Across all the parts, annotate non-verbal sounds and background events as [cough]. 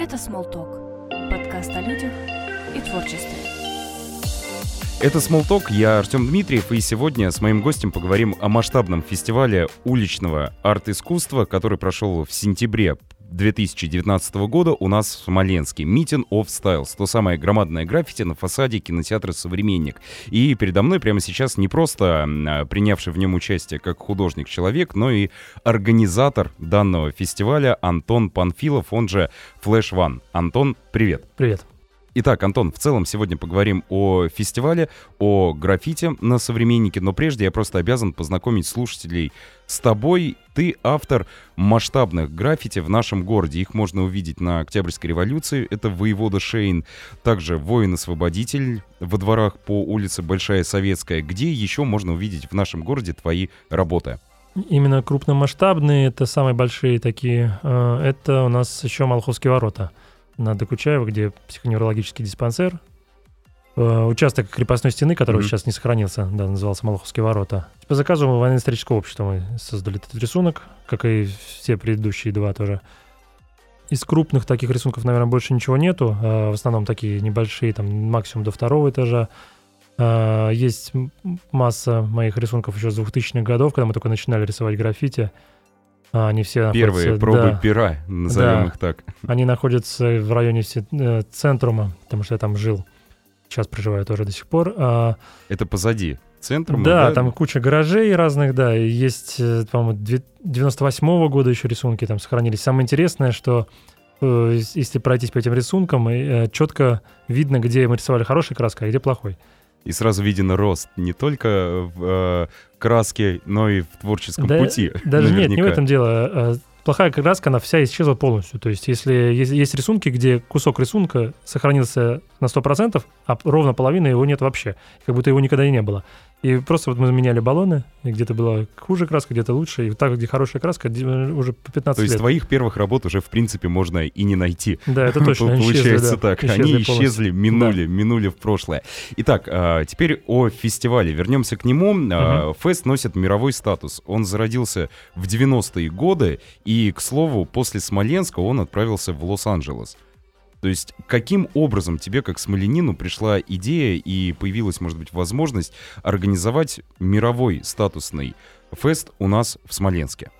Это Smalltalk. Подкаст о людях и творчестве. Это Smalltalk, я Артем Дмитриев, и сегодня с моим гостем поговорим о масштабном фестивале уличного арт-искусства, который прошел в сентябре 2019 года у нас в Смоленске. Meeting of Styles. То самое громадное граффити на фасаде кинотеатра «Современник». И передо мной прямо сейчас не просто а, принявший в нем участие как художник-человек, но и организатор данного фестиваля Антон Панфилов, он же Flash One. Антон, привет. Привет. Итак, Антон, в целом сегодня поговорим о фестивале, о граффити на «Современнике», но прежде я просто обязан познакомить слушателей с тобой. Ты автор масштабных граффити в нашем городе. Их можно увидеть на Октябрьской революции. Это воевода Шейн. Также воин-освободитель во дворах по улице Большая Советская. Где еще можно увидеть в нашем городе твои работы? Именно крупномасштабные, это самые большие такие. Э, это у нас еще Малховские ворота – на Докучаева, где психоневрологический диспансер. Э, участок крепостной стены, который mm-hmm. сейчас не сохранился, да, назывался Малаховские ворота. По заказу военно-исторического общества мы создали этот рисунок, как и все предыдущие два тоже. Из крупных таких рисунков, наверное, больше ничего нету. А в основном такие небольшие, там максимум до второго этажа. А, есть масса моих рисунков еще с 2000-х годов, когда мы только начинали рисовать граффити. А, они все Первые пробы да, пера, назовем да, их так. Они находятся в районе э, центрума, потому что я там жил. Сейчас проживаю тоже до сих пор. А, Это позади центрума? Да, да, там куча гаражей разных, да. И есть, э, по-моему, 98-го года еще рисунки там сохранились. Самое интересное, что э, если пройтись по этим рисункам, четко видно, где мы рисовали хорошей краской, а где плохой и сразу виден рост не только в э, краске, но и в творческом да, пути. Даже наверняка. нет, не в этом дело. А, плохая краска, она вся исчезла полностью. То есть если есть, есть рисунки, где кусок рисунка сохранился на 100%, а ровно половина его нет вообще. Как будто его никогда и не было. И просто вот мы заменяли баллоны, и где-то была хуже краска, где-то лучше, и так, где хорошая краска, уже по 15 лет. То есть лет. твоих первых работ уже, в принципе, можно и не найти. Да, это [laughs] точно. Получается исчезли, так. Исчезли Они исчезли, минули, да. минули в прошлое. Итак, а, теперь о фестивале. Вернемся к нему. Угу. Фест носит мировой статус. Он зародился в 90-е годы, и, к слову, после Смоленска он отправился в Лос-Анджелес. То есть каким образом тебе, как смоленину, пришла идея и появилась, может быть, возможность организовать мировой статусный фест у нас в Смоленске?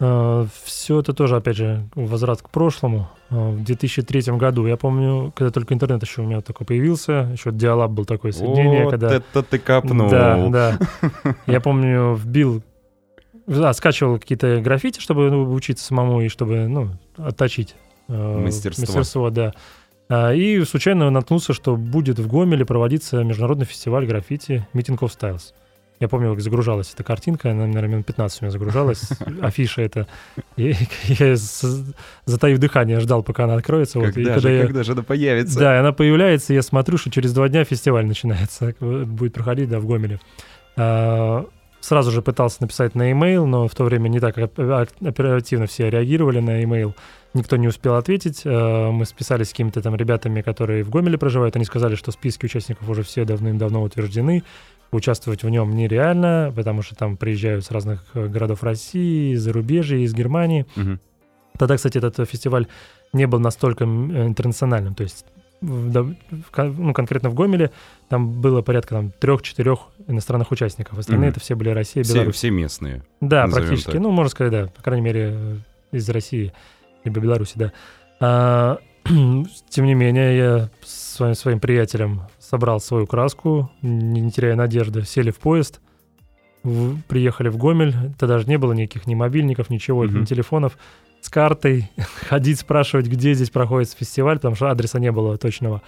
А, Все это тоже, опять же, возврат к прошлому. А, в 2003 году, я помню, когда только интернет еще у меня такой появился, еще диалаб был такое соединение. Вот когда... это ты капнул. Да, да. [laughs] Я помню, вбил, да, скачивал какие-то граффити, чтобы ну, учиться самому и чтобы, ну, отточить Э, мастерство. Мастерство, да. А, и случайно наткнулся, что будет в Гомеле проводиться международный фестиваль граффити Meeting of Styles. Я помню, как загружалась эта картинка, она, наверное, минут 15 у меня загружалась, [laughs] афиша это. И [laughs] я, затаив дыхание, ждал, пока она откроется. Когда, вот, же, когда, я, когда же она появится? Да, она появляется, и я смотрю, что через два дня фестиваль начинается, будет проходить, да, в Гомеле. Сразу же пытался написать на e-mail, но в то время не так оперативно все реагировали на e-mail никто не успел ответить. Э, мы списались с какими-то там ребятами, которые в Гомеле проживают. Они сказали, что списки участников уже все давным-давно утверждены. Участвовать в нем нереально, потому что там приезжают с разных э, городов России, из зарубежья, из Германии. Угу. Тогда, кстати, этот фестиваль не был настолько э, интернациональным. То есть ну, конкретно в Гомеле там было порядка там, трех-четырех иностранных участников. Остальные mm это все были Россия, Беларусь. Все, все местные. Да, практически. Так. Ну, можно сказать, да, по крайней мере, из России либо Беларуси, да. А, [clears throat] тем не менее, я с своим, своим приятелем собрал свою краску, не, не теряя надежды, сели в поезд, в, приехали в Гомель, тогда даже не было никаких ни мобильников, ничего, mm-hmm. ни телефонов, с картой, [laughs] ходить спрашивать, где здесь проходит фестиваль, потому что адреса не было точного.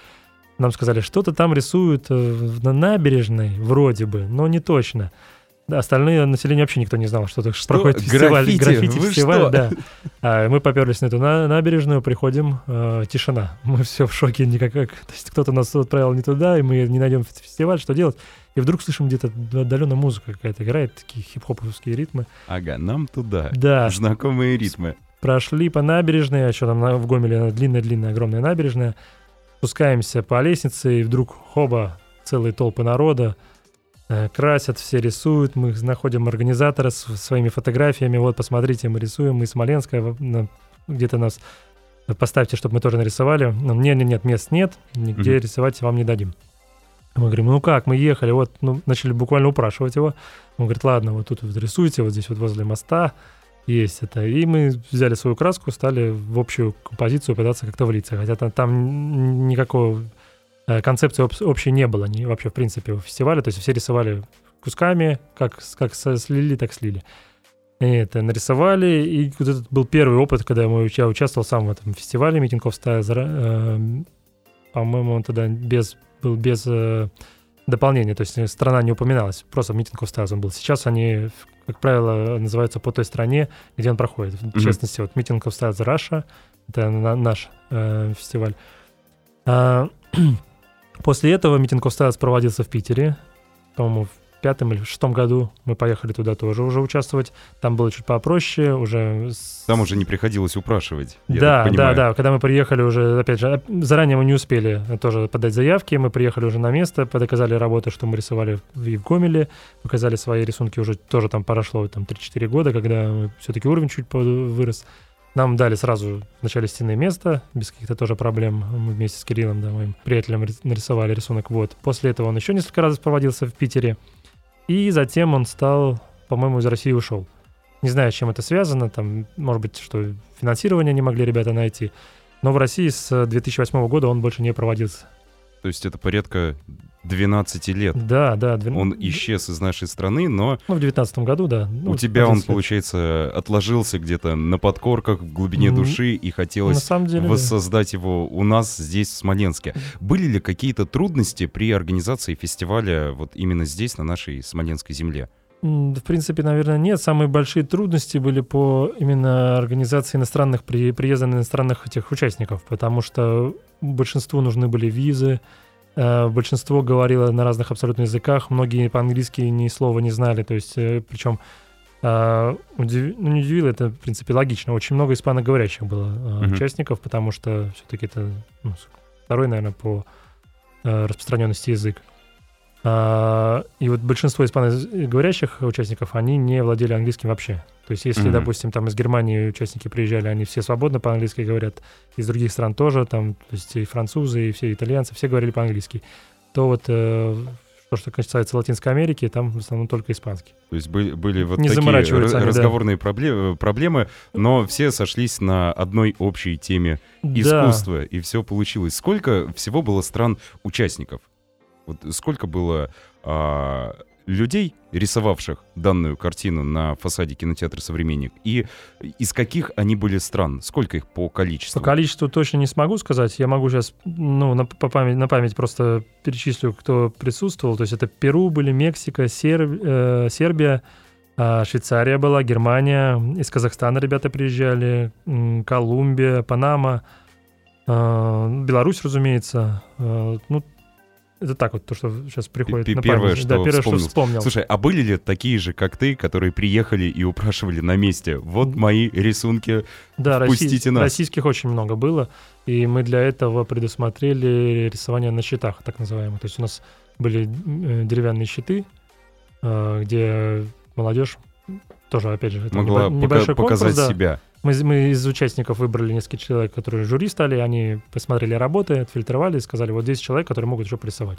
Нам сказали, что-то там рисуют э, на набережной, вроде бы, но не точно. Да, остальное население вообще никто не знал, что, что проходит фестиваль, граффити, граффити фестиваль, да. А, мы поперлись на эту на, набережную, приходим, э, тишина. Мы все в шоке, никак, то есть кто-то нас отправил не туда, и мы не найдем фестиваль, что делать? И вдруг слышим где-то отдаленно музыка какая-то играет, такие хип-хоповские ритмы. Ага, нам туда. Да. Знакомые ритмы. Прошли по набережной, а что там в Гомеле длинная-длинная огромная набережная. Спускаемся по лестнице, и вдруг хоба, целые толпы народа. Э, красят, все рисуют, мы находим организатора с своими фотографиями, вот, посмотрите, мы рисуем, мы из Смоленска, где-то нас поставьте, чтобы мы тоже нарисовали. Нет, нет, нет, мест нет, нигде Мгм. рисовать вам не дадим. Мы говорим, ну как, мы ехали, вот, ну, начали буквально упрашивать его. Он говорит, ладно, вот тут вот рисуйте, вот здесь вот возле моста есть это. И мы взяли свою краску, стали в общую композицию пытаться как-то влиться. Хотя там, там никакого э, концепции об- общей не было ни, вообще, в принципе, у фестиваля. То есть все рисовали кусками, как, как слили, так слили. И это нарисовали, и вот этот был первый опыт, когда я участвовал сам в этом фестивале Meeting of Styles. Ра- эм, По-моему, он тогда без, был без э, дополнения, то есть страна не упоминалась, просто of Styles он был. Сейчас они, как правило, называются по той стране, где он проходит. В Мгм. частности, вот of Styles Russia, это на- наш э, фестиваль. А, [clears throat] после этого of Styles проводился в Питере, по-моему, в пятом или в шестом году мы поехали туда тоже уже участвовать. Там было чуть попроще, уже... Там уже не приходилось упрашивать. да, да, да. Когда мы приехали уже, опять же, заранее мы не успели тоже подать заявки. Мы приехали уже на место, доказали работу, что мы рисовали в и в Гомеле, показали свои рисунки уже тоже там прошло там 3-4 года, когда все-таки уровень чуть вырос. Нам дали сразу в начале стены место, без каких-то тоже проблем. Мы вместе с Кириллом, да, моим приятелем, рис- нарисовали рисунок. Вот. После этого он еще несколько раз проводился в Питере. И затем он стал, по-моему, из России ушел. Не знаю, с чем это связано. Там, может быть, что финансирование не могли ребята найти. Но в России с 2008 года он больше не проводился. То есть это порядка 12 лет. Да, да. двен- Он исчез из нашей страны, но Ну, в 2019 году, да. Ну, у тебя он, 11 лет. получается, отложился где-то на подкорках, в глубине М, души, и На хотелось самом деле, да. воссоздать его у нас здесь, в Смоленске. Были ли какие-то трудности при организации фестиваля вот именно здесь, на нашей смоленской земле? В принципе, наверное, нет. Самые большие трудности были по именно организации иностранных при, приезда иностранных этих участников, потому что большинству нужны были визы, большинство говорило на разных абсолютно языках, многие по-английски ни слова не знали, то есть, э, причем э, удив- ну, не удивило, это, в принципе, логично. Очень много испаноговорящих было э, Мгм. участников, потому что все-таки это ну, второй, наверное, по э, распространенности язык. А, и вот большинство испаноговорящих участников, они не владели английским вообще. То есть, если, Мгм. допустим, там из Германии участники приезжали, они все свободно по-английски говорят, из других стран тоже, там, то есть и французы, и все итальянцы, все говорили по-английски, то вот э, то, что касается Латинской Америки, там в основном только испанский. То есть были, были вот Не такие они, да. разговорные пробле- проблемы, но все сошлись на одной общей теме Да. искусства, и все получилось. Сколько всего было стран-участников? Вот сколько было а, людей, рисовавших данную картину на фасаде кинотеатра «Современник», и из каких они были стран? Сколько их по количеству? По количеству точно не смогу сказать. Я могу сейчас, ну, на, по память, на память просто перечислю, кто присутствовал. То есть это Перу были, Мексика, Сер- э, Сербия, а, Швейцария была, Германия, из Казахстана ребята приезжали, м, Колумбия, Панама, а, Беларусь, разумеется. А, Ну, это так вот, то, что сейчас приходит Пе- на первое, память. что да, первое, что вспомнил. Слушай, а были ли такие же, как ты, которые приехали и упрашивали на месте? Вот мои рисунки. Да, Впустите россий- нас. российских очень много было, и мы для этого предусмотрели рисование на щитах, так называемых. То есть у нас были э, деревянные щиты, э, где молодежь тоже, опять же, это Могла пока- небольшой конкурс, показать да. себя. Мы, из- мы из участников выбрали несколько человек, которые жюри стали, они посмотрели работы, отфильтровали и сказали, вот 10 человек, которые могут еще порисовать.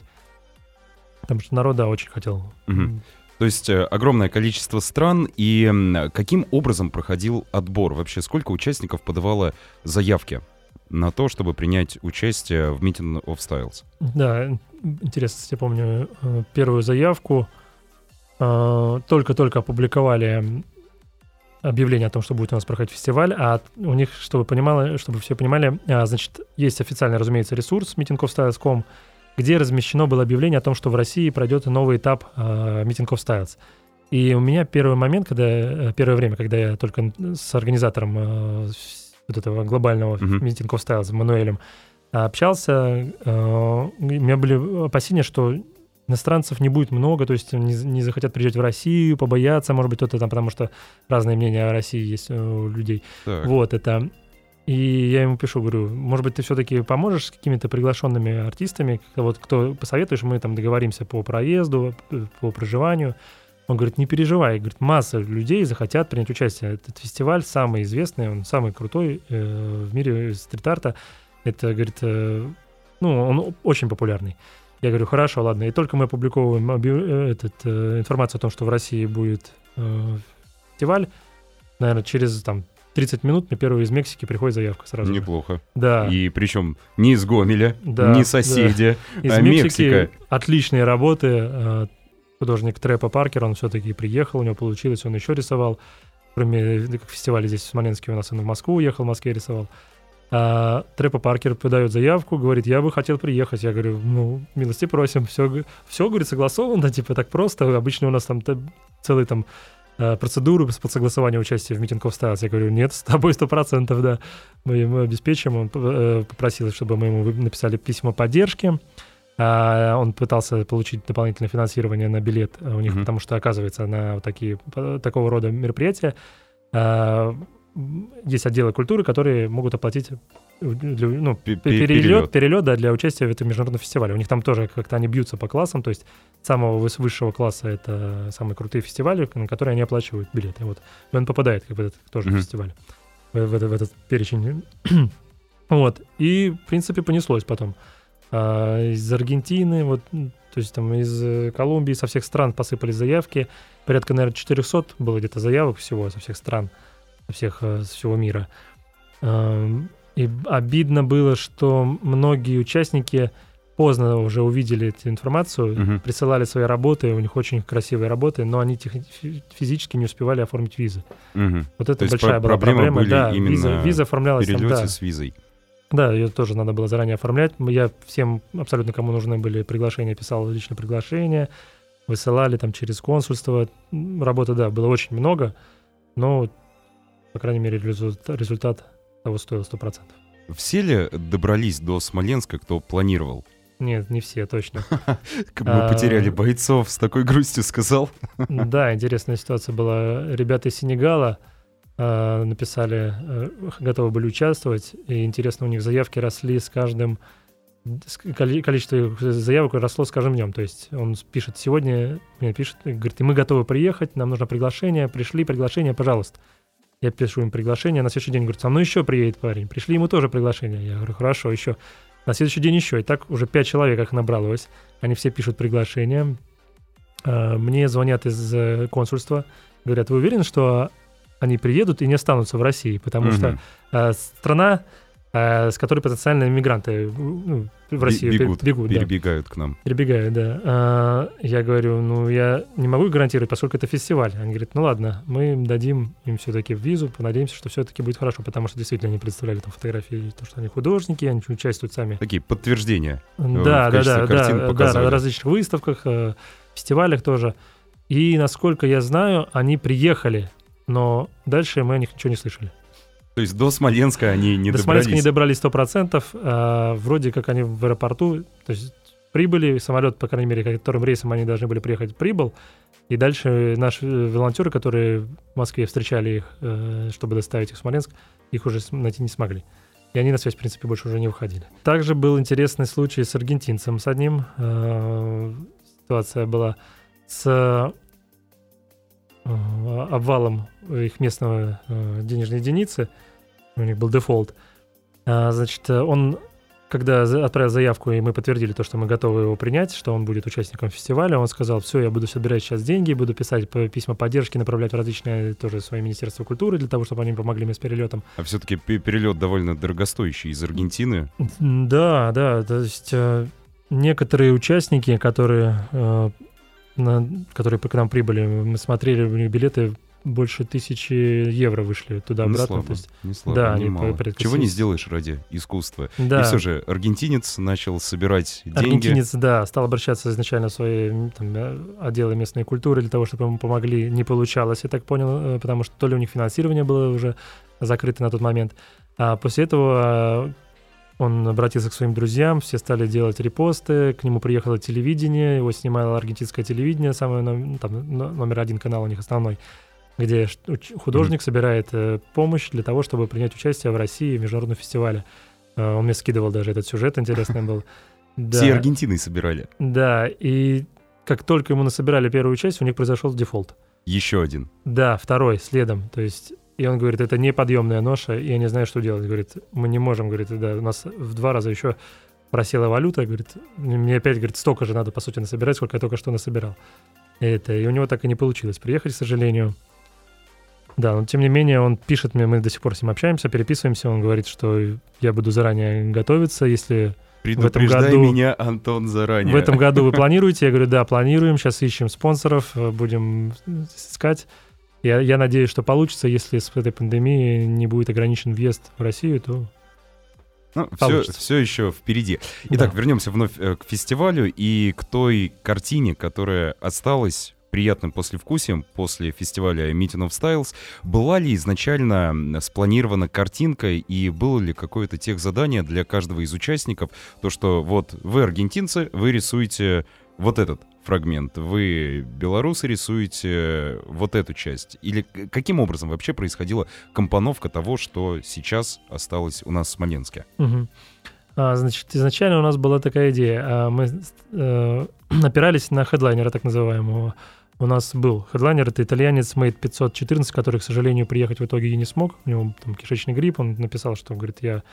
Потому что народ, да, очень хотел. Мгм. То есть э, огромное количество стран. И каким образом проходил отбор? Вообще, сколько участников подавало заявки на то, чтобы принять участие в Meeting of Styles? Да, интересно, я помню э, первую заявку. э, Только-только опубликовали объявление о том, что будет у нас проходить фестиваль, а у них, чтобы, понимало, чтобы все понимали, а, значит, есть официальный, разумеется, ресурс meetingofstyles.com, где размещено было объявление о том, что в России пройдет новый этап э, Meeting of Styles. И у меня первый момент, когда э, первое время, когда я только с организатором э, вот этого глобального. Meeting of Styles, Мануэлем, общался, э, у меня были опасения, что иностранцев не будет много, то есть не, не захотят приезжать в Россию, побоятся, может быть, кто-то там, потому что разные мнения о России есть э, у людей. Так. Вот это. И я ему пишу, говорю, может быть, ты все-таки поможешь с какими-то приглашенными артистами, вот кто посоветуешь, мы там договоримся по проезду, п- по проживанию. Он говорит, не переживай, говорит, масса людей захотят принять участие. Этот фестиваль самый известный, он самый крутой э, в мире стрит-арта. Это, говорит, э, ну, он очень популярный. Я говорю, хорошо, ладно. И только мы опубликовываем э, этот, э, информацию о том, что в России будет э, фестиваль, наверное, через там 30 минут мне первый из Мексики приходит заявка сразу. же. Неплохо. Да. И причем не из Гомеля, Да, не соседи, [laughs] Из а Мексики Мексика. отличные работы. э, Художник Трэпа Паркер, он все-таки приехал, у него получилось, он еще рисовал. Кроме э, фестиваля здесь в Смоленске у нас, он в Москву уехал, в Москве рисовал. А, Трэпа Паркер подает заявку, говорит, я бы хотел приехать. Я говорю, ну, милости просим, все, все говорит, согласовано, [laughs] типа так просто. Обычно у нас там целый там э, процедуру под согласование участия в митинг of Styles. Я говорю, нет, с тобой сто процентов, да. Мы ему обеспечим. Он э, попросил, чтобы мы ему написали письмо поддержки. А, Он пытался получить дополнительное финансирование на билет у них, Мгм. потому что, оказывается, на вот такие, по- такого рода мероприятия а, есть отделы культуры, которые могут оплатить э, для- ну, перелет, перелет, да, для участия в этом международном фестивале. У них там тоже как-то они бьются по классам, то есть самого выс- высшего класса это самые крутые фестивали, на которые они оплачивают билеты. Вот. И он попадает как бы этот тоже Мгм. фестиваль в, в в этот перечень. [clears throat] вот. И, в принципе, понеслось потом. А, из Аргентины, вот, то есть там из э, Колумбии, со всех стран посыпались заявки. Порядка, наверное, 400 было где-то заявок всего со всех стран, всех, э, со всего мира. Эм, И обидно было, что многие участники поздно уже увидели эту информацию, Мгм. присылали свои работы, у них очень красивые работы, но они тех- фи- физически не успевали оформить визы. Мгм. Вот это То большая про- была проблема. были да, именно виза, виза оформлялась там, да. с визой. Да, ее тоже надо было заранее оформлять. Я всем абсолютно, кому нужны были приглашения, писал лично приглашение, высылали там через консульство. Работы, да, было очень много, но, по крайней мере, результат, того стоил 100%. Все ли добрались до Смоленска, кто планировал? Нет, не все, точно. [laughs] Мы А. потеряли бойцов, с такой грустью сказал. [laughs] Да, интересная ситуация была. Ребята из Сенегала э, написали, э, готовы были участвовать, и интересно, у них заявки росли с каждым количество заявок росло с каждым днем. То есть он пишет сегодня, мне пишет, говорит, и мы готовы приехать, нам нужно приглашение, пришли приглашение, пожалуйста. Я пишу им приглашение, на следующий день говорит, со мной еще приедет парень. Пришли ему тоже приглашение. Я говорю, хорошо, еще. На следующий день еще. И так уже пять человек их набралось. Они все пишут приглашение. А, Мне звонят из э, консульства, говорят, вы уверены, что они приедут и не останутся в России? Потому Мгм. что а, страна, с которой потенциальные мигранты ну, в Россию бегут, бегут да. перебегают к нам. Перебегают, да. А, я говорю, ну, я не могу гарантировать, поскольку это фестиваль. Они говорят, ну ладно, мы им дадим им все-таки визу, понадеемся, что все-таки будет хорошо, потому что действительно они представляли там фотографии, то, что они художники, они участвуют сами. Такие подтверждения. Да, да, да, да, да, на различных выставках, э, фестивалях тоже. И, насколько я знаю, они приехали, но дальше мы о них ничего не слышали. То есть до Смоленска они не До добрались. Смоленска не добрались 100%. а, вроде как они в аэропорту, то есть прибыли, самолет, по крайней мере, которым рейсом они должны были приехать, прибыл. И дальше наши э, волонтеры, которые в Москве встречали их, э, чтобы доставить их в Смоленск, их уже найти не смогли. И они на связь, в принципе, больше уже не выходили. Также был интересный случай с аргентинцем, с одним. Э, Ситуация была с э, обвалом их местного э, денежной единицы. У них был дефолт. А, Значит, э, он, когда отправил заявку, и мы подтвердили то, что мы готовы его принять, что он будет участником фестиваля, он сказал, все, я буду собирать сейчас деньги, буду писать письма поддержки, направлять в различные тоже свои Министерства культуры для того, чтобы они помогли мне с перелетом. А все-таки перелет довольно дорогостоящий из Аргентины. Да, да, то есть э, некоторые участники, которые, э, на- которые к нам прибыли, мы смотрели, у них билеты больше тысячи евро вышли не туда-обратно. слабо, То есть, не слабо, да, не мало. порядка Чего не сделаешь ради искусства. да. И все же аргентинец начал собирать деньги. Аргентинец, да, стал обращаться изначально в свои там, э, отделы местной культуры для того, чтобы ему помогли. Не получалось, я так понял, э, потому что то ли у них финансирование было уже закрыто на тот момент. А после этого э, он обратился к своим друзьям, все стали делать репосты, к нему приехало телевидение, его снимало аргентинское телевидение, самый ном- там, но- номер один канал у них основной, где художник собирает э, помощь для того, чтобы принять участие в России в международном фестивале. Э, Он мне скидывал даже этот сюжет, интересный был. [laughs] Да. Все Аргентиной собирали. Да, и как только ему насобирали первую часть, у них произошел дефолт. Еще один. Да, второй следом. То есть и он говорит, это неподъемная ноша, и я не знаю, что делать. Говорит, мы не можем, говорит, да, у нас в два раза еще просела валюта, говорит, мне опять, говорит, столько же надо, по сути, насобирать, сколько я только что насобирал. Это, и у него так и не получилось приехать, к сожалению. Да, но тем не менее он пишет мне, мы до сих пор с ним общаемся, переписываемся, он говорит, что я буду заранее готовиться, если Предупреждай году- меня, Антон, заранее. в этом году вы планируете? Я говорю, да, планируем, сейчас ищем спонсоров, э, будем искать. Я, я надеюсь, что получится, если с этой пандемией не будет ограничен въезд в Россию, то Ну, все, Получится. все еще впереди. Итак, Да. вернемся вновь э, к фестивалю и к той картине, которая осталась приятным послевкусием после фестиваля Meeting of Styles. Была ли изначально спланирована картинка и было ли какое-то тех задание для каждого из участников? То, что вот вы аргентинцы, вы рисуете вот этот фрагмент, вы белорусы рисуете вот эту часть. Или каким образом вообще происходила компоновка того, что сейчас осталось у нас в Смоленске? Мгм. А, значит, изначально у нас была такая идея. А, Мы э, [clears throat] опирались на хедлайнера так называемого. У нас был хедлайнер, это итальянец Mate 514, который, к сожалению, приехать в итоге и не смог. У него там кишечный грипп, он написал, что, говорит, я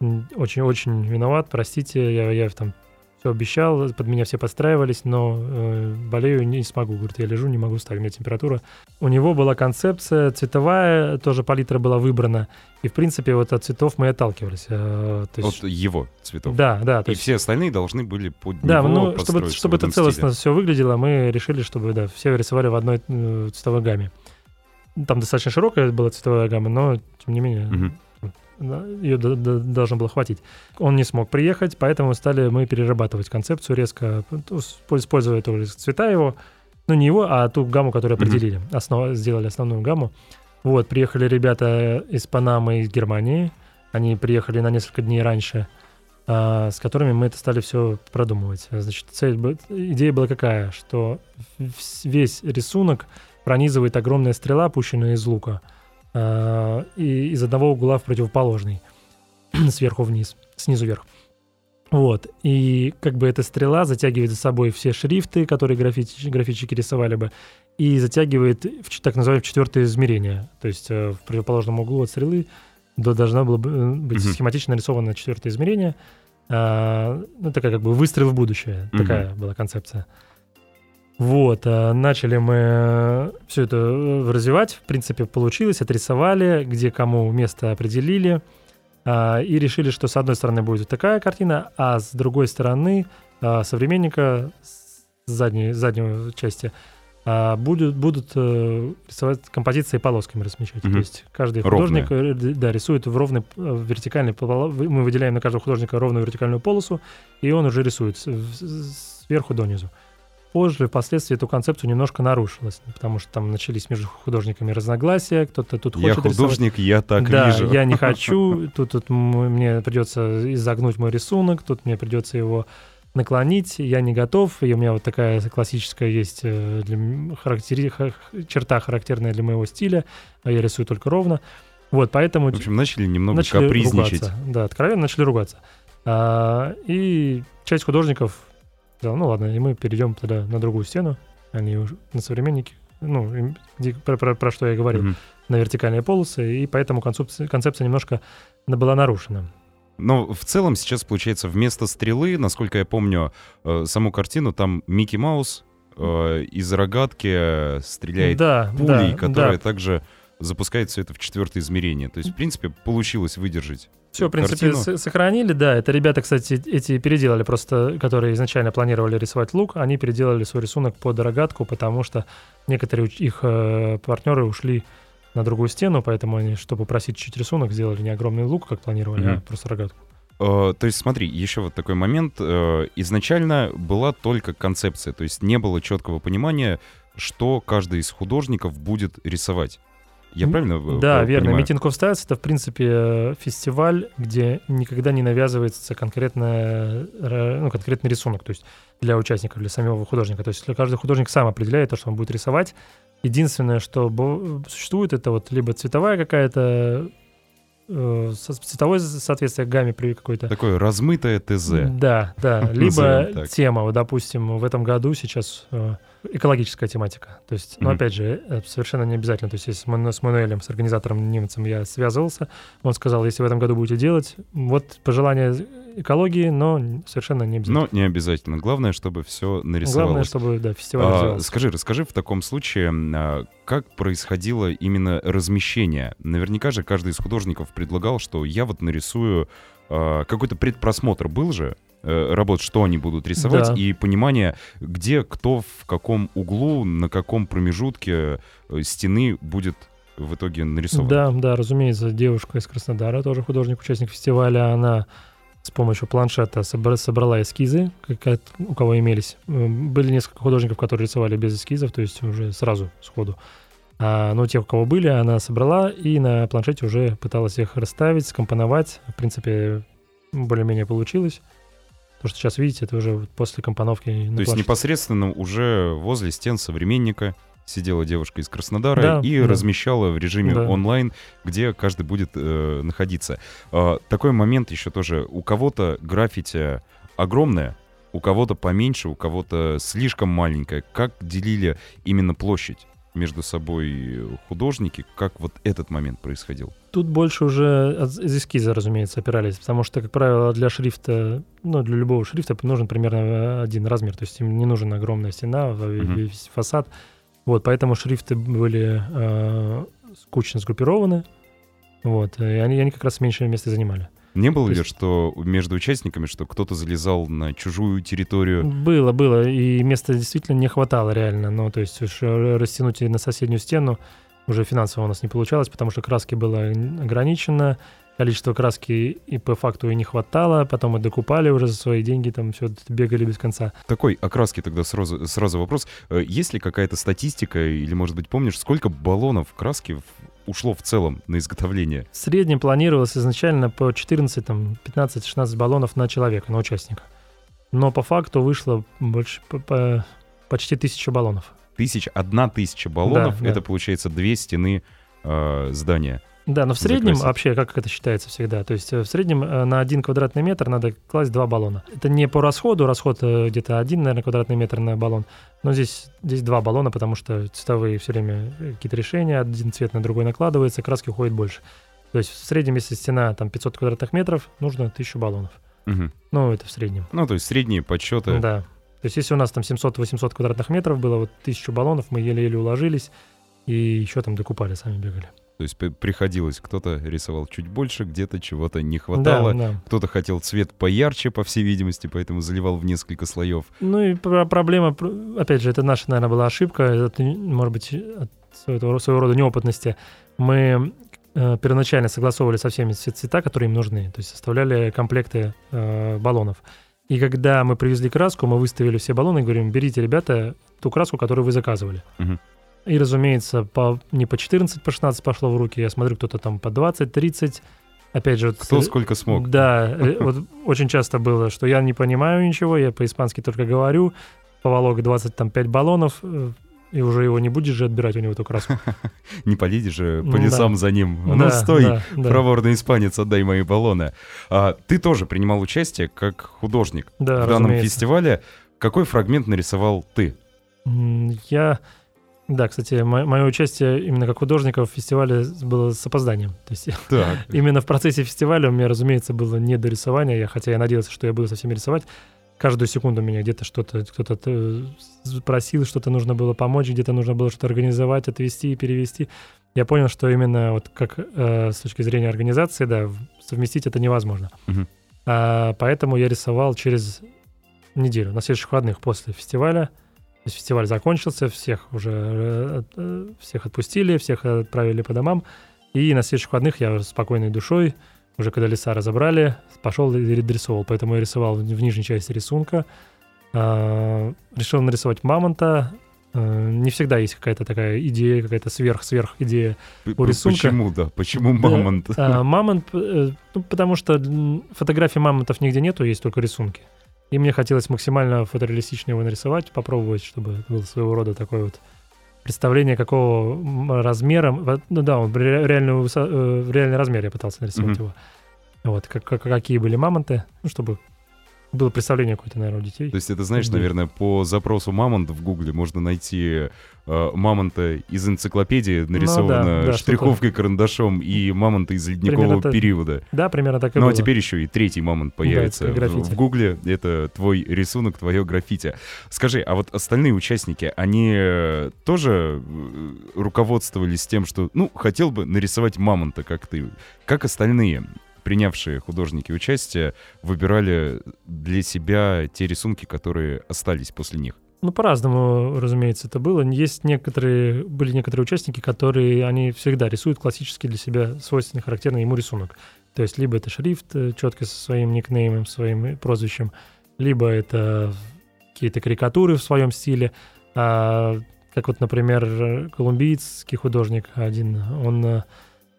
очень-очень виноват, простите, я, я там все обещал, под меня все подстраивались, но э, болею не смогу, говорит, я лежу, не могу встать, у меня температура. У него была концепция цветовая, тоже палитра была выбрана, и, в принципе, вот от цветов мы и отталкивались. э, то есть, От его цветов. да, да, то И есть, все остальные должны были под да, него ну, чтобы, чтобы это целостно стиле. все выглядело, мы решили, чтобы, да, все рисовали в одной э, цветовой гамме. Там достаточно широкая была цветовая гамма, но, тем не менее, Мгм. Да, ее д- д- должно было хватить. Он не смог приехать, поэтому стали мы перерабатывать концепцию резко, исп- используя тоже цвета его, ну не его, а ту гамму, которую определили, основ- сделали основную гамму. Вот, приехали ребята из Панамы, из Германии, они приехали на несколько дней раньше, а, с которыми мы это стали все продумывать. Значит, цель, идея была какая, что весь рисунок пронизывает огромная стрела, пущенная из лука, а, и из одного угла в противоположный, [clears throat] сверху вниз, снизу вверх. Вот, и как бы эта стрела затягивает за собой все шрифты, которые графити- графичики рисовали бы, и затягивает в так называемое четвертое измерение. То есть э, в противоположном углу от стрелы до- должно было бы, э, быть Мгм. схематично нарисовано четвертое измерение. А, ну, такая как бы выстрел в будущее. Мгм. Такая была концепция. Вот, а, начали мы все это э, развивать. В принципе, получилось, отрисовали, где кому место определили. И решили, что с одной стороны будет такая картина, а с другой стороны современника с задней, задней части будут, будут э, рисовать композиции полосками размещать. Мгм. То есть каждый Ровные. художник э, да, рисует в ровной э, вертикальной Мы выделяем на каждого художника ровную вертикальную полосу, и он уже рисует сверху донизу. Позже, впоследствии, эту концепцию немножко нарушилась, потому что там начались между художниками разногласия, кто-то тут Я хочет рисовать художник, я так да, вижу. я не [laughs] хочу. Тут, тут мне придется изогнуть мой рисунок, тут мне придется его наклонить. Я не готов. И у меня вот такая классическая есть э, для характери- ха- черта, характерная для моего стиля. А Я рисую только ровно. Вот, поэтому В общем, начали немного начали капризничать. ругаться. Да, откровенно начали ругаться. А, и часть художников сказала, ну ладно, и мы перейдем тогда на другую стену. Они уже на современники. Ну, про, про- про что я говорил Мгм. на вертикальные полосы, и поэтому концепция, концепция немножко была нарушена. Но в целом сейчас получается вместо стрелы, насколько я помню э, саму картину, там Микки Маус э, из рогатки стреляет да, пулей, да, которая да. также запускает все это в четвертое измерение. То есть, в принципе, получилось выдержать. Все, в принципе, картину. сохранили, да. Это ребята, кстати, эти переделали просто, которые изначально планировали рисовать лук, они переделали свой рисунок под рогатку, потому что некоторые их э, партнеры ушли на другую стену, поэтому они, чтобы просить чуть рисунок, сделали не огромный лук, как планировали, Мгм. а просто рогатку. Э, То есть, смотри, еще вот такой момент. Э, Изначально была только концепция, то есть не было четкого понимания, что каждый из художников будет рисовать. Я правильно э, Да, э, верно. понимаю? Meeting of Styles — это, в принципе, фестиваль, где никогда не навязывается конкретно, э, ну, конкретный рисунок, то есть для участников, для самого художника. То есть каждый художник сам определяет то, что он будет рисовать. Единственное, что существует, это вот либо цветовая какая-то цветовое соответствие гамме при какой-то. Такое размытое ТЗ. Да, да. [laughs] Либо тема, вот, допустим, в этом году сейчас экологическая тематика. То есть, ну, Мгм. опять же, э, совершенно не обязательно. То есть, если с, Ман- с Мануэлем, с организатором немцем я связывался, он сказал, если в этом году будете делать, вот пожелание экологии, но совершенно не обязательно. Но не обязательно. Главное, чтобы все Главное, нарисовалось. чтобы да, фестиваль А, развивался. скажи, расскажи в таком случае, а, как происходило именно размещение? Наверняка же каждый из художников предлагал, что я вот нарисую а, какой-то предпросмотр был же работ, что они будут рисовать, Да. и понимание, где кто в каком углу, на каком промежутке э, стены будет в итоге нарисован. Да, да, разумеется, девушка из Краснодара, тоже художник, участник фестиваля, она с помощью планшета собра- собрала эскизы, как у кого имелись. М, Были несколько художников, которые рисовали без эскизов, то есть уже сразу, сходу. А, но тех, у кого были, она собрала и на планшете уже пыталась их расставить, скомпоновать. В принципе, более-менее получилось. То, что сейчас видите, это уже после компоновки То есть планшете. непосредственно уже возле стен современника сидела девушка из Краснодара Да, и да. размещала в режиме Да. онлайн, где каждый будет э, находиться. А, такой момент еще тоже. У кого-то граффити огромное, у кого-то поменьше, у кого-то слишком маленькое. Как делили именно площадь между собой художники? Как вот этот момент происходил? Тут больше уже от- из эскиза, разумеется, опирались, потому что, как правило, для шрифта, ну, для любого шрифта нужен примерно э, один размер, то есть им не нужен огромная стена, весь фасад. Вот, поэтому шрифты были э, скучно сгруппированы, вот, и они, они как раз меньшее место занимали. Не было То ли, есть- что между участниками, что кто-то залезал на чужую территорию? Было, было, и места действительно не хватало реально, ну, то есть уж э, растянуть на соседнюю стену уже финансово у нас не получалось, потому что краски было ограничено, количество краски и по факту и не хватало, потом мы докупали уже за свои деньги, там все бегали без конца. Такой окраски тогда сразу, сразу вопрос. Э, Есть ли какая-то статистика, или, может быть, помнишь, сколько баллонов краски ушло в целом на изготовление? В среднем планировалось изначально по 14, там, 15-16 баллонов на человека, на участника. Но по факту вышло больше, по- по- почти тысяча баллонов. Тысяч, одна тысяча баллонов, Да, да. это получается две стены э, здания. Да, но в среднем Закрасить. вообще, как это считается всегда, то есть э, в среднем э, на один квадратный метр надо класть два баллона. Это не по расходу, расход э, где-то один, наверное, квадратный метр на баллон, но здесь, здесь два баллона, потому что цветовые все время какие-то решения, один цвет на другой накладывается, краски уходит больше. То есть в среднем, если стена там 500 квадратных метров, нужно 1000 баллонов. Мгм. Ну, это в среднем. Ну, то есть средние подсчеты. Да. То есть если у нас там 700-800 квадратных метров было, вот 1000 баллонов, мы еле-еле уложились, и еще там докупали, сами бегали. То есть приходилось, кто-то рисовал чуть больше, где-то чего-то не хватало. Да, да. Кто-то хотел цвет поярче, по всей видимости, поэтому заливал в несколько слоев. Ну и про- проблема, пр- опять же, это наша, наверное, была ошибка, это, может быть, от своего, своего рода неопытности. Мы э, первоначально согласовывали со всеми все цвета, которые им нужны, то есть составляли комплекты э, баллонов. И когда мы привезли краску, мы выставили все баллоны и говорим, берите, ребята, ту краску, которую вы заказывали. Мгм. И, разумеется, по, не по 14, по 16 пошло в руки, я смотрю, кто-то там по 20, 30. Опять же, вот Кто э, сколько смог. да, э, вот очень часто было, что я не понимаю ничего, я по-испански только говорю, поволок 25 баллонов, э, и уже его не будешь же отбирать у него эту краску. [laughs] Не полезешь же по Ну лесам за ним. Ну, стой, проворный испанец, отдай мои баллоны. А, ты тоже принимал участие как художник в данном фестивале. Какой фрагмент нарисовал ты? Я, да, кстати, мое участие именно как художника в фестивале было с опозданием. То есть [laughs] Так. [laughs] именно в процессе фестиваля у меня, разумеется, было не до рисования, я, хотя я надеялся, что я буду со всеми рисовать. Каждую секунду меня где-то что-то, кто-то э, просил, что-то нужно было помочь, где-то нужно было что-то организовать, отвести, перевести. Я понял, что именно вот как э, с точки зрения организации, да, совместить это невозможно. Мгм. А, поэтому я рисовал через неделю, на следующих выходных после фестиваля. То есть фестиваль закончился, всех уже э, э, всех отпустили, всех отправили по домам. И на следующих выходных я спокойной душой, уже когда леса разобрали, пошел и дорисовал. Поэтому я рисовал в нижней части рисунка. А, решил нарисовать мамонта. А, Не всегда есть какая-то такая идея, какая-то сверх-сверх идея. У рисунка- Почему, да? Почему Да. мамонт? А, мамонт, э, ну, потому что фотографий мамонтов нигде нету, есть только рисунки. И мне хотелось максимально фотореалистично его нарисовать, попробовать, чтобы был своего рода такой вот представление, какого размера... Ну да, он реальную, э, реальный размер я пытался нарисовать Мгм. его. Вот, как, как- какие были мамонты, ну, чтобы было представление какое-то, наверное, у детей. То есть это, знаешь, Да. наверное, по запросу мамонт в гугле можно найти э, мамонта из энциклопедии, нарисовано Ну да, штриховкой карандашом, и мамонта из ледникового Примерно так. периода. Да, примерно так и Ну было. а теперь еще и третий мамонт появится это в, в гугле. Это твой рисунок, твое граффити. Скажи, а вот остальные участники, они э, тоже э, руководствовались тем, что, ну, хотел бы нарисовать мамонта, как ты. Как остальные принявшие художники участие выбирали для себя те рисунки, которые остались после них? Ну, по-разному, разумеется, это было. Есть некоторые, были некоторые участники, которые, они всегда рисуют классический для себя свойственный, характерный ему рисунок. То есть либо это шрифт четко со своим никнеймом, своим прозвищем, либо это какие-то карикатуры в своем стиле. А, как вот, например, колумбийский художник один, он э,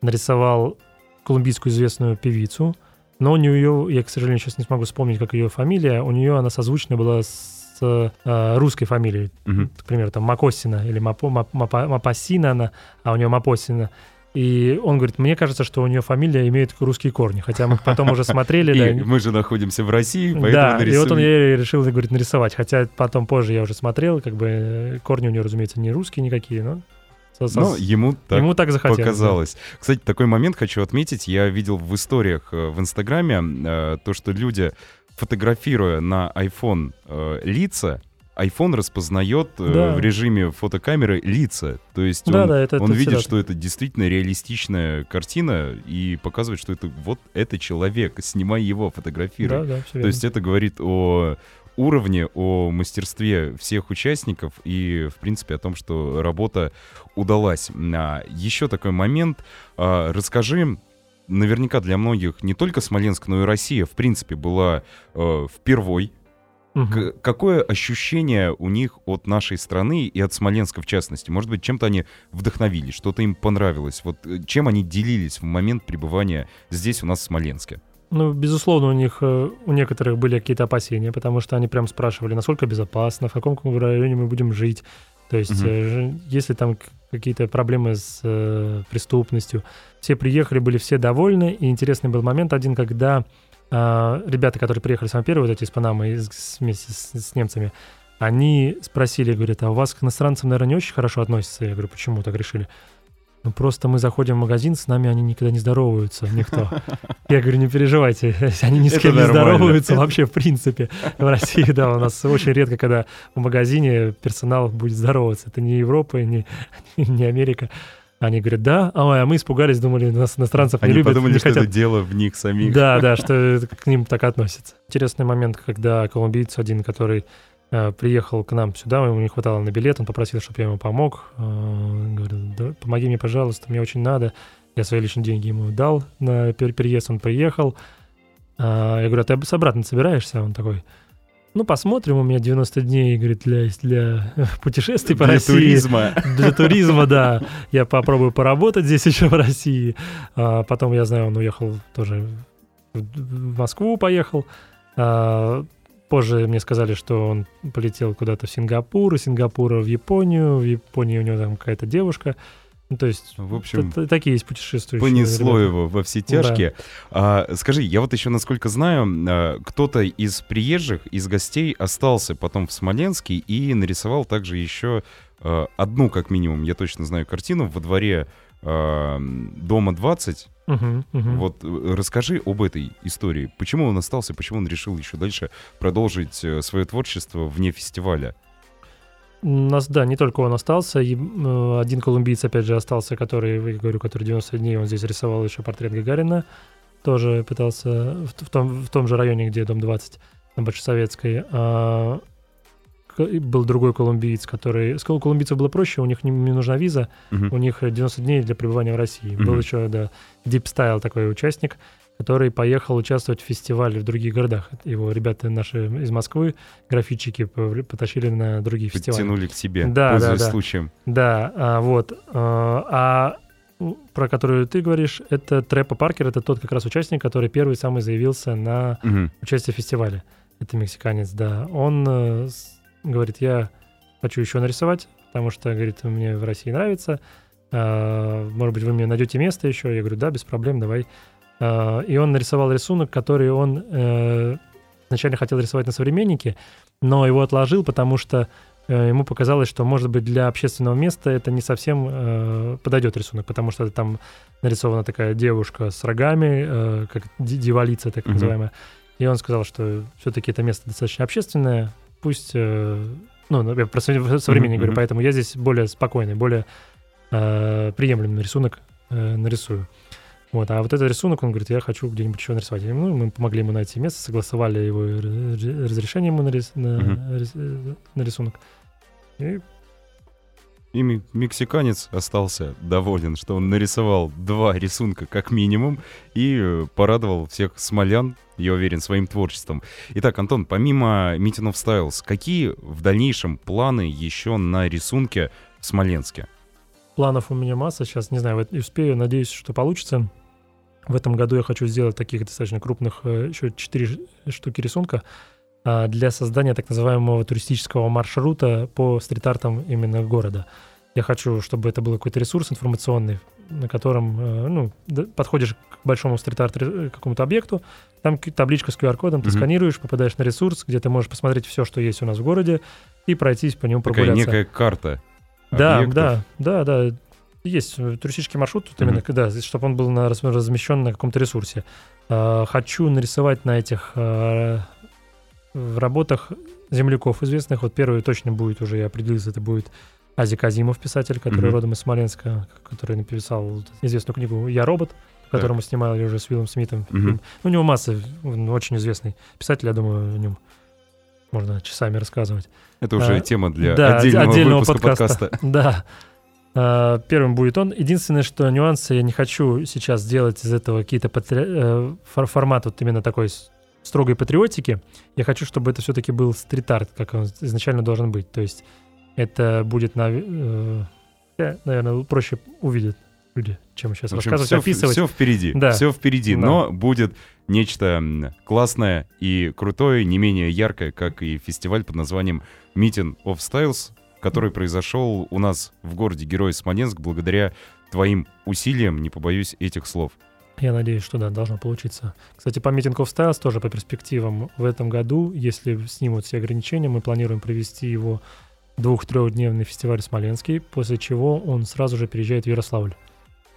нарисовал колумбийскую известную певицу, но у нее, я, к сожалению, сейчас не смогу вспомнить, как ее фамилия, у нее она созвучна была с э, русской фамилией, Мгм. к примеру, там Макосина или Мапо, Мап- Мапа- Мапасина она, а у нее Мапосина. И он говорит, мне кажется, что у нее фамилия имеет русские корни, хотя мы потом уже смотрели, [laughs] И мы же находимся в России, поэтому да, и вот он ей решил, говорит, нарисовать. Хотя потом позже я уже смотрел, как бы э, корни у нее, разумеется, не русские никакие, но Но ему так ему так захотелось. да. показалось. Кстати, такой момент хочу отметить. Я видел в историях э, в Инстаграме э, то, что люди, фотографируя на iPhone э, лица, iPhone распознает э, Да. в режиме фотокамеры лица. То есть Да, он, да, это, он это видит, всегда что это действительно реалистичная картина и показывает, что это вот это человек, снимай его, фотографируй. Да, да, То есть это говорит о уровне, о мастерстве всех участников и, в принципе, о том, что работа удалась. А, Еще такой момент. А, Расскажи, наверняка для многих не только Смоленск, но и Россия, в принципе, была э, впервой. К- какое ощущение у них от нашей страны и от Смоленска в частности? Может быть, чем-то они вдохновились, что-то им понравилось? Вот э, чем они делились в момент пребывания здесь у нас в Смоленске? Ну, безусловно, у них, э, у некоторых были какие-то опасения, потому что они прям спрашивали, насколько безопасно, в каком районе мы будем жить. То есть, ж- если там какие-то проблемы с э, преступностью. Все приехали, были все довольны. И интересный был момент один, когда а, ребята, которые приехали самые первые, вот эти из Панамы, из- вместе с, с немцами, они спросили, говорят, а у вас к иностранцам, наверное, не очень хорошо относятся? Я говорю, почему так решили? Ну, просто мы заходим в магазин, с нами они никогда не здороваются, никто. Я говорю, не переживайте, [laughs] они ни с кем не здороваются вообще, в принципе. В России, да, у нас очень редко, когда в магазине персонал будет здороваться. Это не Европа, не, [laughs] не Америка. Они говорят, да, а мы испугались, думали, нас иностранцев не Они любят, подумали, не что хотят. это дело в них самих. Да, да, [laughs] что к ним так относятся. Интересный момент, когда колумбиец один, который э, приехал к нам сюда, ему не хватало на билет, он попросил, чтобы я ему помог. Э, говорю, «Да, помоги мне, пожалуйста, мне очень надо. Я свои личные деньги ему дал на пер- переезд, он приехал. А, я говорю, а ты с обратно собираешься? Он такой, ну, посмотрим, у меня 90 дней, говорит, для, для [laughs] путешествий по Для России. туризма. [laughs] Для туризма, да. Я попробую поработать здесь [laughs] еще в России. А потом, я знаю, он уехал тоже в в Москву, поехал. А позже мне сказали, что он полетел куда-то в Сингапур, из Сингапура в Японию. В Японии у него там какая-то девушка. Ну, то есть, В общем, т- т- такие есть путешествующие. понесло ребята. его во все тяжкие. А, скажи, я вот еще, насколько знаю, а, кто-то из приезжих, из гостей остался потом в Смоленске и нарисовал также еще а, одну, как минимум, я точно знаю, картину во дворе а, дома 20. Мгм, мгм. Вот э, расскажи об этой истории. Почему он остался, почему он решил еще дальше продолжить э, свое творчество вне фестиваля? У нас, да, не только он остался, и, э, один колумбиец, опять же, остался, который, я говорю, который 90 дней, он здесь рисовал еще портрет Гагарина, тоже пытался в, в том, в том же районе, где дом 20, на Большесоветской. А, был другой колумбиец, который... С кол- колумбийцев было проще, у них не, не нужна виза, Мгм. у них 90 дней для пребывания в России. Мгм. Был еще, да, Deep Style такой участник, который поехал участвовать в фестивале в других городах. Его ребята наши из Москвы, графитчики, повр- потащили на другие фестивали. Подтянули к себе, Да, пользуясь да, да. случаем. Да, а, вот. А, а про которую ты говоришь, это Трэпа Паркер, это тот как раз участник, который первый самый заявился на Мгм. участие в фестивале. Это мексиканец, да. Он э, говорит, я хочу еще нарисовать. потому что, говорит, мне в России нравится, а, может быть, вы мне найдете место еще? Я говорю, да, без проблем, давай. А, и он нарисовал рисунок, который он э, изначально хотел рисовать на современнике, но его отложил, потому что э, ему показалось, что, может быть, для общественного места это не совсем э, подойдет рисунок, потому что там нарисована такая девушка с рогами, э, как дьяволица так mm-hmm. называемая. И он сказал, что все-таки это место достаточно общественное, пусть... Э, ну, я про современник mm-hmm. говорю, поэтому я здесь более спокойный, более э, приемлемый рисунок э, нарисую. Вот, а вот этот рисунок, он говорит, я хочу где-нибудь еще нарисовать. Ну, мы помогли ему найти место, согласовали его разрешение ему на, рис, на, uh-huh. на рисунок. И... И мексиканец остался доволен, что он нарисовал два рисунка как минимум и э, порадовал всех смолян, я уверен, своим творчеством. Итак, Антон, помимо Meeting of Styles, какие в дальнейшем планы еще на рисунке в Смоленске? Планов у меня масса, сейчас не знаю, успею, надеюсь, что получится. В этом году я хочу сделать таких достаточно крупных, э, еще 4 штуки рисунка а, для создания так называемого туристического маршрута по стрит-артам именно города. Я хочу, чтобы это был какой-то ресурс информационный, на котором э, ну, подходишь к большому стрит-арт э, какому-то объекту, там табличка с QR-кодом, ты mm-hmm. сканируешь, попадаешь на ресурс, где ты можешь посмотреть все, что есть у нас в городе, и пройтись по нему Такая прогуляться. некая карта Да, объектов. да, да, да. Есть э, туристический маршрут, тут mm-hmm. именно, да, чтобы он был на, размещен на каком-то ресурсе. А, хочу нарисовать на этих а, в работах земляков известных. Вот первый точно будет уже, я определился, это будет Ази Казимов, писатель, который mm-hmm. родом из Смоленска, который написал известную книгу «Я робот», которую мы снимали уже с Уиллом Смитом. Mm-hmm. У него масса, он очень известный писатель, я думаю, о нем можно часами рассказывать. Это уже а, тема для да, отдельного, отдельного выпуска подкаста. подкаста. [laughs] Да. А, первым будет он. Единственное, что нюансы, я не хочу сейчас сделать из этого какие-то патри... Э, формат вот именно такой строгой патриотики. Я хочу, чтобы это все-таки был стрит-арт, как он изначально должен быть. То есть это будет, на, э, наверное, проще увидеть люди, чем сейчас в общем, рассказывать, все, описывать. Все впереди, да. все впереди, да. но будет нечто классное и крутое, не менее яркое, как и фестиваль под названием Meeting of Styles, который произошел у нас в городе Герой Смоленск благодаря твоим усилиям, не побоюсь этих слов. Я надеюсь, что да, должно получиться. Кстати, по Meeting of Styles тоже по перспективам в этом году, если снимут все ограничения, мы планируем провести его двух-трехдневный фестиваль Смоленский, после чего он сразу же переезжает в Ярославль.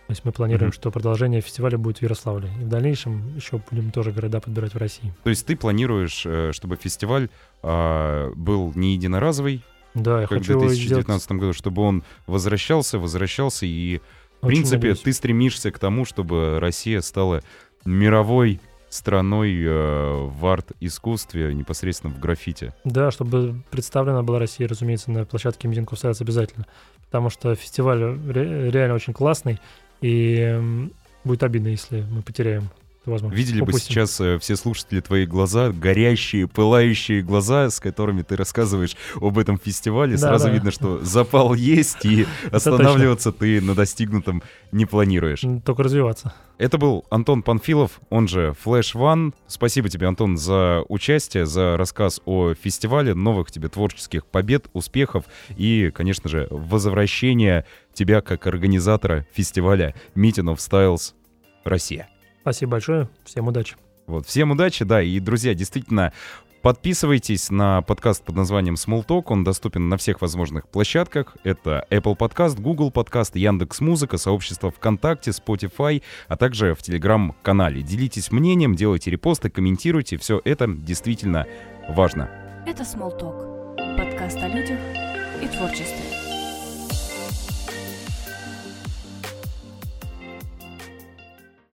То есть мы планируем, mm-hmm. что продолжение фестиваля будет в Ярославле. И в дальнейшем еще будем тоже города подбирать в России. То есть ты планируешь, э, чтобы фестиваль э, был не единоразовый, да, я как хочу в 2019 сделать... году, чтобы он возвращался, возвращался, и, в принципе, надеюсь. ты стремишься к тому, чтобы Россия стала мировой страной э, в арт-искусстве, непосредственно в граффити. Да, чтобы представлена была Россия, разумеется, на площадке of Science обязательно. Потому что фестиваль ре- реально очень классный, и будет обидно, если мы потеряем возможно. Видели упустим. бы сейчас э, все слушатели твои глаза, горящие, пылающие глаза, с которыми ты рассказываешь об этом фестивале. Да, Сразу да. видно, что запал есть, и [laughs] останавливаться ты на достигнутом не планируешь. Только развиваться. Это был Антон Панфилов, он же Flash One. Спасибо тебе, Антон, за участие, за рассказ о фестивале, новых тебе творческих побед, успехов и, конечно же, возвращения тебя как организатора фестиваля Meeting of Styles Россия. Спасибо большое. Всем удачи. Вот, всем удачи, да, и, друзья, действительно, Подписывайтесь на подкаст под названием Small Talk. Он доступен на всех возможных площадках. Это Apple Podcast, Google Podcast, Яндекс Музыка, сообщество ВКонтакте, Spotify, а также в Телеграм-канале. Делитесь мнением, делайте репосты, комментируйте. Все это действительно важно. Это Small Talk. Подкаст о людях и творчестве.